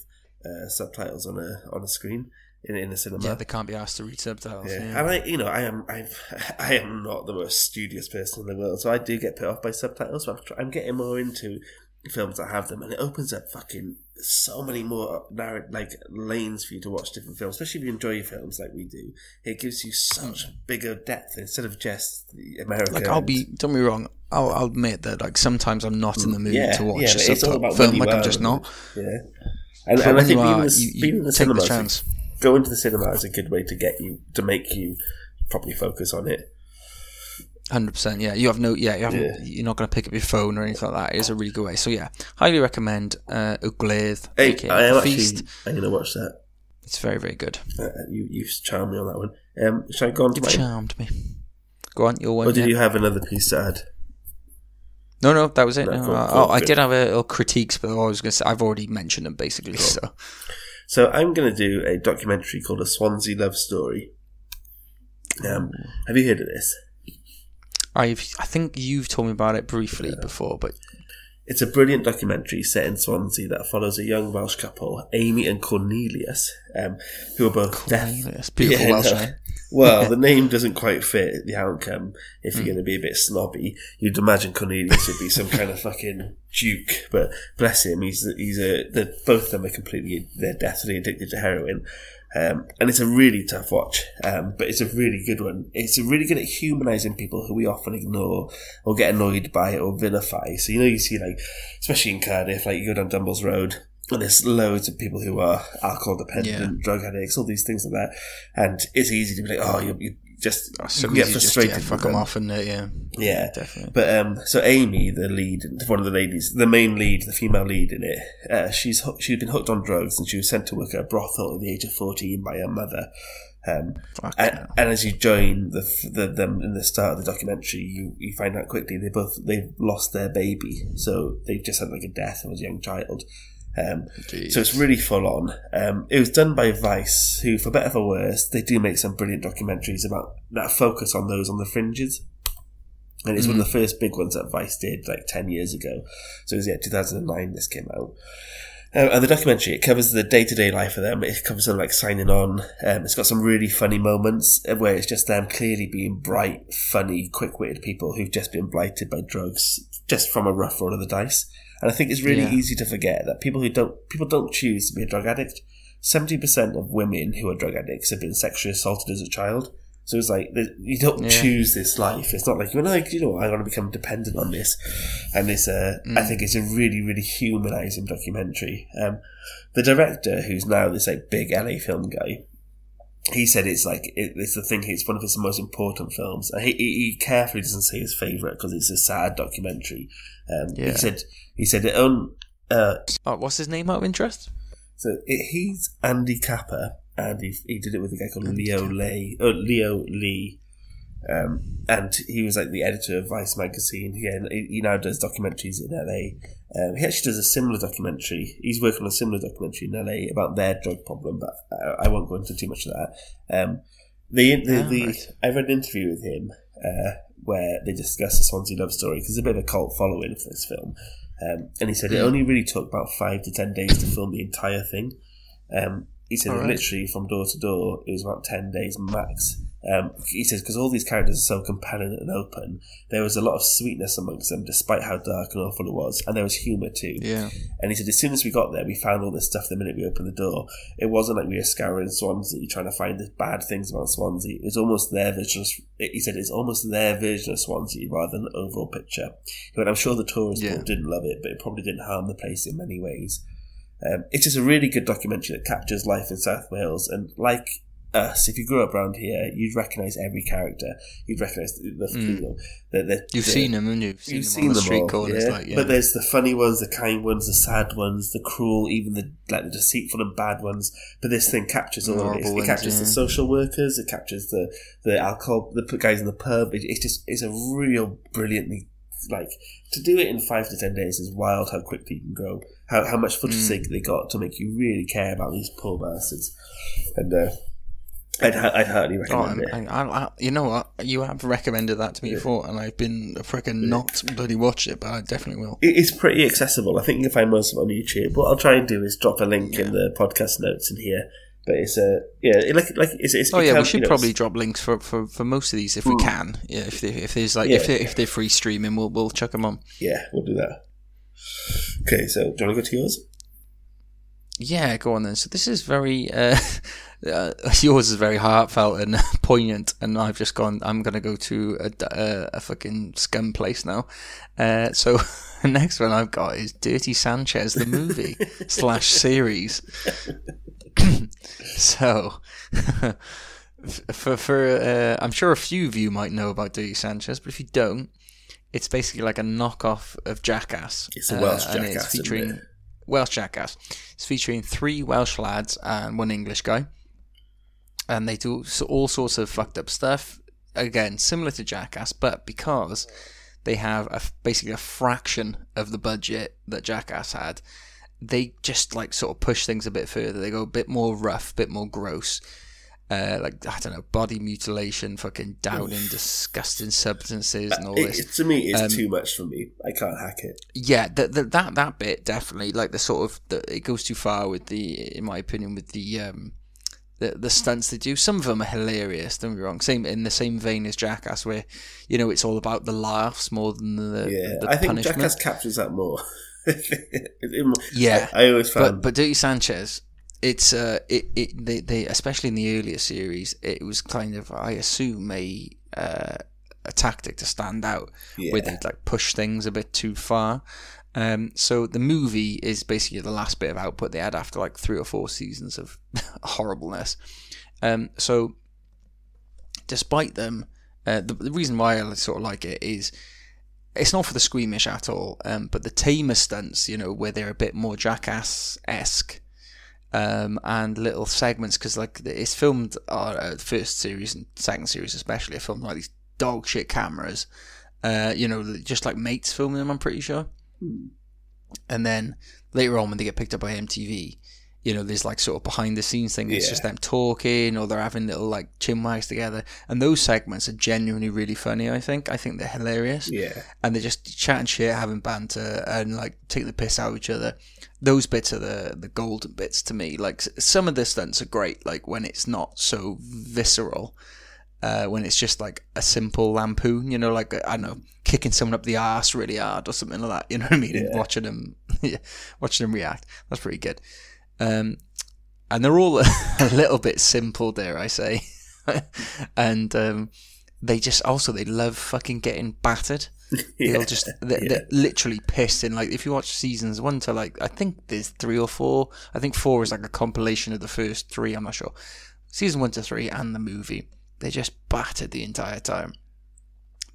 uh, subtitles on a on a screen in in a cinema. Yeah, they can't be asked to read subtitles. Yeah. Yeah. and I, you know, I am, I'm, [laughs] I am not the most studious person in the world, so I do get put off by subtitles. But I'm, I'm getting more into films that have them, and it opens up fucking so many more narrow, like lanes for you to watch different films, especially if you enjoy films like we do. It gives you such mm. bigger depth instead of just the American. Like I'll be, don't be wrong. I'll, I'll admit that like sometimes I'm not in the mood Yeah, to watch yeah, a it's all subtitle about film. Like I'm just not. yeah. And, and I think being, are, in the, you- you in the cinema, the chance. going to the cinema is a good way to get you to make you properly focus on it. Hundred percent. Yeah, you have no. Yeah, you haven't, Yeah. you're not going to pick up your phone or anything like that. It is a really good way. So yeah, highly recommend uh, Y Gwledd, Hey, I am The actually. Feast. I'm going to watch that. It's very very good. Uh, you you charmed me on that one. Um, shall I go on to You've charmed me. Go on, your one. Or did yeah. you have another piece to add? No, no, that was it. No, No, cool, oh, cool, I did have a little critiques, but I was going to say I've already mentioned them basically. So So I'm going to do a documentary called A Swansea Love Story. Um, have you heard of this? I've I think you've told me about it briefly before, but It's a brilliant documentary set in Swansea that follows a young Welsh couple, Amy and Cornelius, um, who are both deaf. Beautiful Yeah, Welsh no. name. [laughs] Well, [laughs] the name doesn't quite fit the outcome. If you're going to be a bit snobby, you'd imagine Cornelius would be some kind of fucking duke. But bless him, he's he's a. Both of them are completely they're deathly addicted to heroin, um, and it's a really tough watch. Um, but it's a really good one. It's really good at humanizing people who we often ignore or get annoyed by or vilify. So you know, you see like, especially in Cardiff, like you go down Dumbles Road. And there's loads of people who are alcohol dependent, drug addicts, all these things like that. And it's easy to be like, oh, you, you just you get easy just, frustrated. yeah, fuck them them. off and uh, yeah, Yeah, definitely. but um, so Amy, the lead, one of the ladies, the main lead, the female lead in it, uh, she's she's been hooked on drugs and she was sent to work at a brothel at the age of fourteen by her mother. Um, and, and as you join the, the them in the start of the documentary, you, you find out quickly they both they've lost their baby, so they've just had like a death of a young child. Um, so it's really full on. Um, it was done by Vice, who, for better or for worse, they do make some brilliant documentaries about that focus on those on the fringes. And it's one of the first big ones that Vice did like 10 years ago. So it was, yeah, 2009 this came out. Um, and the documentary, it covers the day to day life of them. It covers them like signing on. Um, it's got some really funny moments uh, where it's just them clearly being bright, funny, quick witted people who've just been blighted by drugs just from a rough roll of the dice. And I think it's really Yeah. easy to forget that people who don't people don't choose to be a drug addict. Seventy percent of women who are drug addicts have been sexually assaulted as a child. So it's like you don't Yeah. choose this life. It's not like you're like you know I want to become dependent on this. And this, uh, I think it's a really really humanizing documentary. Um, the director, who's now this like big LA film guy, he said it's like it, it's the thing. It's one of his most important films. And he, he, carefully doesn't say his favorite because it's a sad documentary. Um, Yeah. He said he said it own. Uh, Oh, what's his name out of interest? so it, he's Andy Capper, and he, he did it with a guy called Andy Leo. Lay, oh, Leo Leigh, um, and he was like the editor of Vice magazine. Yeah, and he, he now does documentaries in LA. Um, he actually does a similar documentary. He's working on a similar documentary in LA about their drug problem, but I, I won't go into too much of that. Um, the the, Ah, the right. I read an interview with him uh, where they discussed the Swansea love story because there's a bit of a cult following for this film. Um, and he said it Hmm. only really took about five to ten days to film the entire thing. Um, he said Alright. literally from door to door, it was about 10 days max. Um, he says, because all these characters are so compelling and open, there was a lot of sweetness amongst them, despite how dark and awful it was. And there was humour too. Yeah, And he said, as soon as we got there, we found all this stuff the minute we opened the door. It wasn't like we were scouring Swansea trying to find the bad things about Swansea. It was almost their version of, he said, it's almost their version of Swansea rather than the overall picture. He went, I'm sure the tourist Yeah. board didn't love it, but it probably didn't harm the place in many ways. Um, it's just a really good documentary that captures life in South Wales. And like us, if you grew up around here, you'd recognise every character. You'd recognise the, the, Mm. you know, the, the You've the- seen them, and you've seen You've them seen on the street all, corners, yeah? like yeah. But there's the funny ones, the kind ones, the sad ones, the cruel, even the like the deceitful and bad ones. But this thing captures all of it. It ones, captures the social workers. It captures the the alcohol, the guys in the pub. It, it's just it's a real brilliantly like to do it in five to ten days is wild. How quickly you can grow. How how much footage Mm. they, they got to make you really care about these poor bastards. And uh, I'd I'd heartily Oh, recommend it. and, and I, I, you know what? You have recommended that to me Yeah. before, and I've been freaking not bloody watch it, but I definitely will. It's pretty accessible. I think you can find most of it on YouTube. What I'll try and do is drop a link in the podcast notes in here. But it's a yeah, it, like like it's, it's Oh it yeah, can- we should you know, probably drop links for, for, for most of these if we Mm. can. Yeah, if they, if there's like if Yeah. they if they're free streaming, we'll we'll chuck them on. yeah, we'll do that. Okay, so do you want to go to yours? Yeah, go on then. So this is very uh, [laughs] uh, [laughs] yours is very heartfelt and [laughs] poignant, and I've just gone. I'm gonna go to a, a, a fucking scum place now. Uh, so [laughs] the next one I've got is Dirty Sanchez, the movie slash series. [clears throat] so. For for uh, I'm sure a few of you might know about Dirty Sanchez, but if you don't, it's basically like a knockoff of Jackass. It's a Welsh and Jackass, It's featuring it? Welsh Jackass. It's featuring three Welsh lads and one English guy, and they do all sorts of fucked up stuff. Again, similar to Jackass, but because they have a, basically a fraction of the budget that Jackass had, they just like sort of push things a bit further. They go a bit more rough, a bit more gross. Uh, like I don't know, body mutilation, fucking downing disgusting substances and all It- this. it- to me, it's Um, too much for me. I can't hack it. Yeah, the, the, that that bit definitely like the sort of the, it goes too far with the, in my opinion, with the um the the stunts they do. Some of them are hilarious. Don't me wrong. Same in the same vein as Jackass, where you know it's all about the laughs more than the Yeah, the I think punishment. Jackass captures that more. [laughs] Yeah, I, I always found. but but Dirty Sanchez, it's uh it, it they, they especially in the earlier series, it was kind of I assume a uh, a tactic to stand out yeah. where they like push things a bit too far. Um, so the movie is basically the last bit of output they had after like three or four seasons of [laughs] horribleness. Um, so despite them, uh, the, the reason why I sort of like it is it's not for the squeamish at all, um, but the tamer stunts, you know, where they're a bit more jackass esque. Um, and little segments because like it's filmed uh, uh, first series and second series especially are filmed like these dog shit cameras uh, you know just like mates filming them I'm pretty sure And then later on when they get picked up by MTV you know there's like sort of behind the scenes thing it's Yeah. just them talking or they're having little like chin wags together and those segments are genuinely really funny I think I think they're hilarious yeah, and they're just chatting shit, having banter, and like take the piss out of each other. Those bits are the the golden bits to me. Like some of the stunts are great, like when it's not so visceral, uh, when it's just like a simple lampoon, you know, like I don't know, kicking someone up the ass really hard or something like that. You know what I mean? Yeah. watching them, [laughs] yeah, watching them react. That's pretty good. Um, and they're all [laughs] a little bit simple, dare I say, [laughs] and um, they just also they love fucking getting battered. They'll just they're, yeah. they're literally pissed in like if you watch seasons one to like I think there's three or four. I think four is like a compilation of the first three. I'm not sure. Season one to three and the movie. They're just battered the entire time.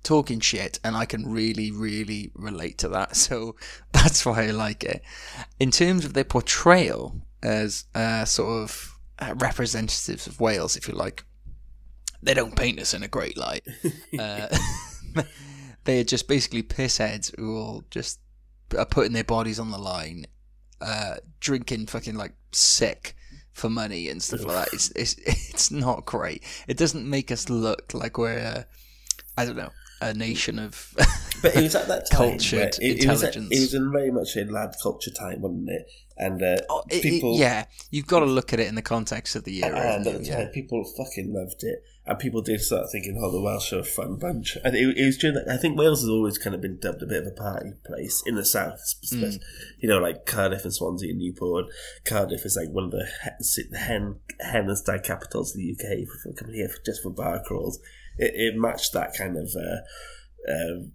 Talking shit, and I can really, really relate to that. [laughs] So that's why I like it. In terms of their portrayal as uh, sort of uh, representatives of Wales, if you like, they don't paint us in a great light. [laughs] Uh, [laughs] they are just basically pissheads who all just are putting their bodies on the line, uh, drinking fucking like sick for money and stuff like that. It's it's [laughs] it's not great. It doesn't make us look like we're a, I don't know a nation of [laughs] But it was at that time. Cultured it, it was at- It was, in very much a lad culture time, wasn't it? And uh, Oh, it- it- people, yeah, you've got to look at it in the context of the era. and at the time, yeah. people fucking loved it, and people did start thinking, "Oh, the Welsh are a fun bunch." And it, it was during that. I think Wales has always kind of been dubbed a bit of a party place in the south, Mm. you know, like Cardiff and Swansea and Newport. Cardiff is like one of the hen hen and stag capitals of the UK. For coming here for, just for bar crawls, it, it matched that kind of. Uh, uh,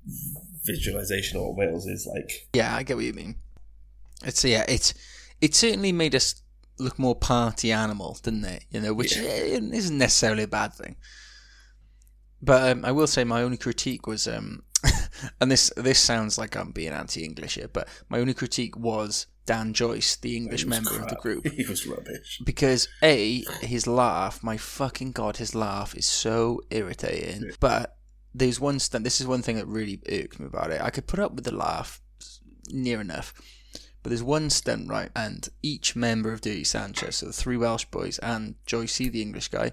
visualization of what Wales is like. Yeah, I get what you mean. It's yeah, it's it certainly made us look more party animal, didn't they? You know, which eh, isn't necessarily a bad thing. But um, I will say my only critique was, um, [laughs] and this this sounds like I'm being anti-English here, but my only critique was Dan Joyce, the English member of the group, [laughs] He was rubbish. because a his laugh, my fucking god, his laugh is so irritating. But there's one. This is one thing that really irked me about it. I could put up with the laugh near enough, but there's one stunt right, and each member of Dirty Sanchez, so the three Welsh boys and Joycey, the English guy,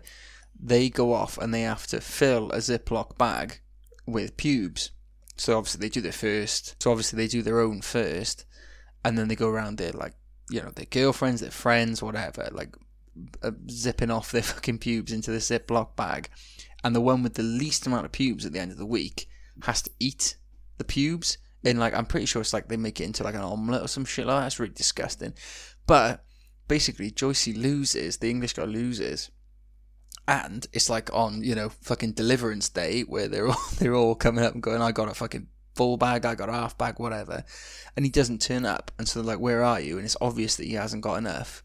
they go off and they have to fill a Ziploc bag with pubes. So obviously they do their first. So obviously they do their own first, and then they go around there like you know their girlfriends, their friends, whatever, like uh, zipping off their [laughs] fucking pubes into the Ziploc bag, and the one with the least amount of pubes at the end of the week has to eat the pubes. And like I'm pretty sure it's like they make it into like an omelette or some shit like that. It's really disgusting. But basically, Joycey loses. The English guy loses and it's like on you know fucking deliverance day where they're all [laughs] they're all coming up and going i got a fucking full bag i got a half bag whatever and he doesn't turn up and so they're like where are you and it's obvious that he hasn't got enough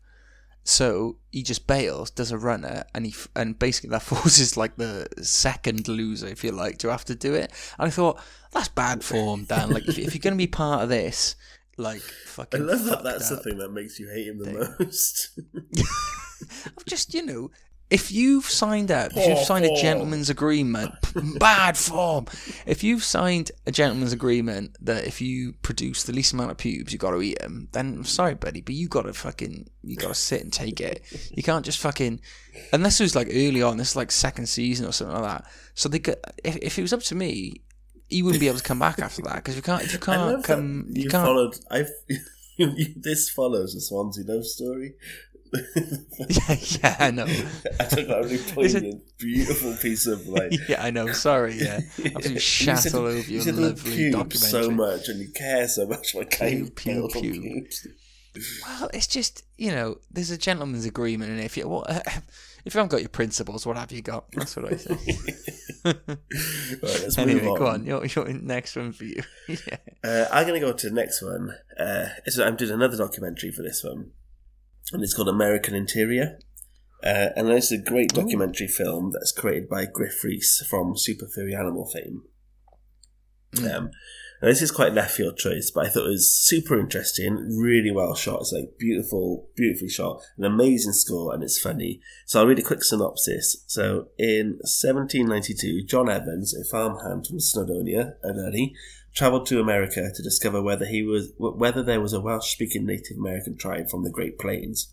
so he just bails does a runner and he f- and basically that [laughs] forces like the second loser if you like to have to do it and i thought that's bad form dan like if, if you're going to be part of this like fucking. I love that that's the thing that makes you hate him the most. [laughs] [laughs] just you know if you've signed up if you've signed a gentleman's agreement [laughs] bad form if you've signed a gentleman's agreement that if you produce the least amount of pubes you got to eat them then I'm sorry buddy but you got to fucking you got to sit and take it you can't just fucking unless it was like early on this is like second season or something like that so they could if, if it was up to me he wouldn't be able to come back after that because you can't if you can't come you you can't followed. I've [laughs] this follows a Swansea love story. [laughs] yeah, yeah I know I took that really Is it- poignant, beautiful piece of like. [laughs] yeah I know sorry yeah absolutely shat all over you your said the lovely documentary so much, and you care so much about Pew, pew, pew. Well, it's just you know, there's a gentleman's agreement, and if you what, [laughs] if you haven't got your principles, what have you got? That's what I say. Right, anyway, on. go on. Your, your next one for you. yeah. Uh, I'm going to go to the next one. Uh, I'm doing another documentary for this one, and it's called American Interior. Uh, and it's a great documentary film that's created by Gruff Rhys from Super Furry Animal fame. Um, and this is quite left field choice, but I thought it was super interesting, really well shot. It's like beautiful, beautifully shot, an amazing score, and it's funny. So I'll read a quick synopsis. So in 1792, John Evans, a farmhand from Snowdonia, Early, travelled to America to discover whether he was whether there was a Welsh-speaking Native American tribe from the Great Plains.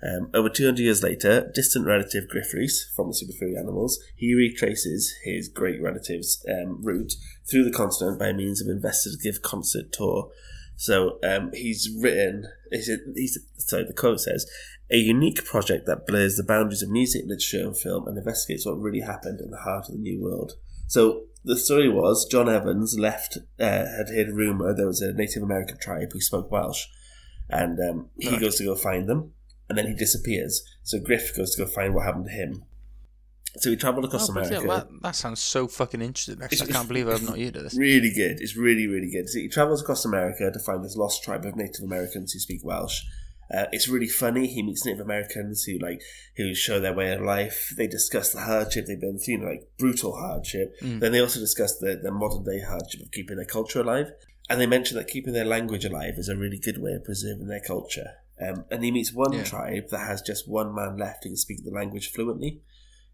Um, over 200 years later, distant relative Gruff Rhys from the Super Furry Animals, he retraces his great relative's um, route through the continent by means of investigative concert tour. So um, he's written, he's, he's, sorry, the quote says, a unique project that blurs the boundaries of music, literature, and film and investigates what really happened in the heart of the New World. So the story was John Evans left, uh, had heard a rumour there was a Native American tribe who spoke Welsh, and um, he Right. goes to go find them, and then he disappears. So Gruff goes to go find what happened to him. So he travelled across Oh, America. yeah, that, that sounds so fucking interesting. Actually, I can't believe I've not heard of this. Really good. It's really, really good. So he travels across America to find this lost tribe of Native Americans who speak Welsh. Uh, it's really funny. He meets Native Americans who like who show their way of life. They discuss the hardship they've been through, you know, like brutal hardship. Mm. Then they also discuss the, the modern day hardship of keeping their culture alive. And they mention that keeping their language alive is a really good way of preserving their culture. Um, and he meets one Yeah. tribe that has just one man left who can speak the language fluently.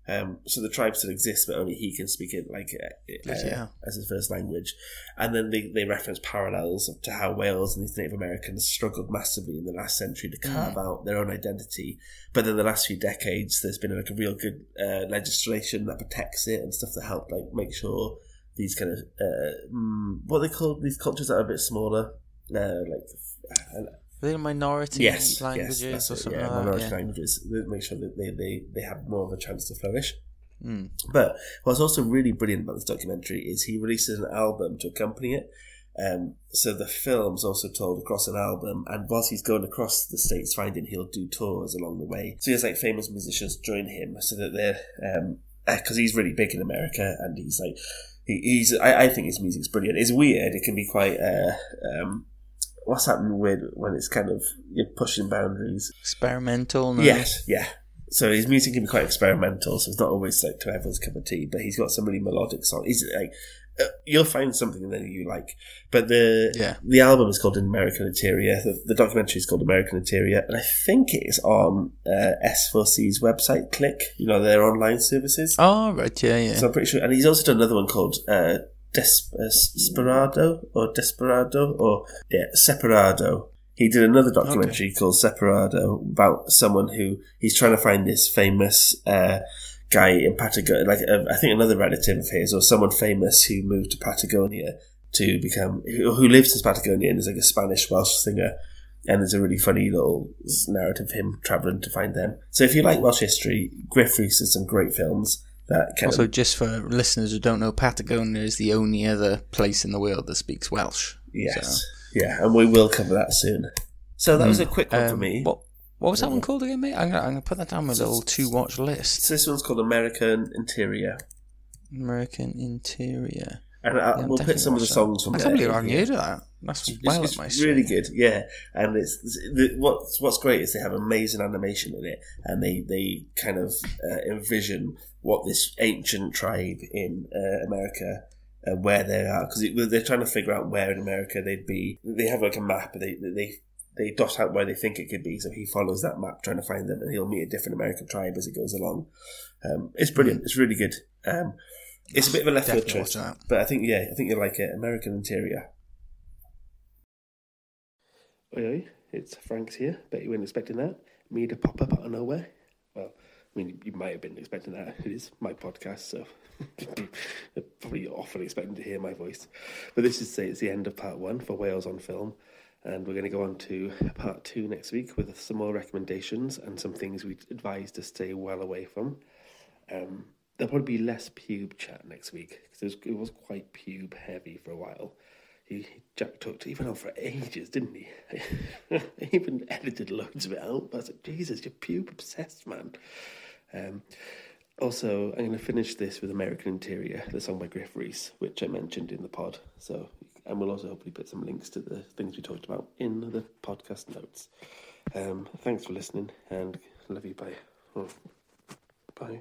Um, so the tribe still exists, but only he can speak it like uh, Bloody uh, as his first language. And then they, they reference parallels to how Wales and these Native Americans struggled massively in the last century to carve out their own identity. But in the last few decades, there's been like a real good uh, legislation that protects it and stuff that help like make sure these kind of uh, mm, what they call these cultures that are a bit smaller, uh, like uh, Are minority yes, languages yes, or it, something yeah, like minority that? Yeah. languages. Make sure that they, they, they have more of a chance to flourish. Mm. But what's also really brilliant about this documentary is he releases an album to accompany it. Um, so the film's also told across an album, and whilst he's going across the states finding, he'll do tours along the way. So he has like famous musicians join him, so that they're because he's really big in America, and he's like he, he's I, I think his music's brilliant. It's weird. It can be quite uh, um, what's happening with when it's kind of you're pushing boundaries. Experimental. No? Yes, yeah. So his music can be quite experimental, so it's not always like to everyone's cup of tea. But he's got some really melodic songs. He's like, uh, you'll find something that you like. But the Yeah. the album is called American Interior. The, the documentary is called American Interior, and I think it is on uh, S4C's website. Click, you know, their online services. Oh right, yeah, yeah. So I'm pretty sure, and he's also done another one called uh, Desperado or Desperado or yeah, Separado. He did another documentary called Separado about someone who he's trying to find this famous uh, guy in Patagonia, like uh, I think another relative of his or someone famous who moved to Patagonia to become who, who lives in Patagonia and is like a Spanish Welsh singer. And there's a really funny little narrative of him traveling to find them. So if you like Welsh history, Gruff Rhys has some great films that kind Also, of just for listeners who don't know, Patagonia is the only other place in the world that speaks Welsh. Yes. Yeah, and we will cover that soon. So that was a quick one for Um, me. What what was that one called again, mate? I'm gonna, I'm gonna put that down my little to watch list. So this one's called American Interior. American Interior. And I, Yeah, we'll put some of the songs from I there. can't believe I in haven't here. that. That's It's, well it's up my really good, yeah. And it's the, what's what's great is they have amazing animation in it, and they they kind of uh, envision what this ancient tribe in uh, America. Uh, where they are because they're trying to figure out where in America they'd be. They have like a map. They they they dot out where they think it could be. So he follows that map trying to find them, and he'll meet a different American tribe as it goes along. Um, it's brilliant. It's really good. Um, it's a bit of a left field Definitely choice, but I think yeah, I think you'll like it. American Interior. Oi, oi, it's Frank's here. Bet you weren't expecting that. Me to pop up out of nowhere. Well, I mean, you might have been expecting that. It is my podcast, so [laughs] you're probably often expecting to hear my voice. But this is say it's the end of part one for Wales on Film, and we're going to go on to part two next week with some more recommendations and some things we'd advise to stay well away from. Um, there'll probably be less pube chat next week because it was, it was quite pube heavy for a while. He Jack talked even on for ages, didn't he? [laughs] he even edited loads of it out. I was like, Jesus, you're pube obsessed, man. Um, also, I'm going to finish this with American Interior, the song by Gruff Rhys, which I mentioned in the pod. So, and we'll also hopefully put some links to the things we talked about in the podcast notes. Um, thanks for listening, and love you. Bye. Oh, bye.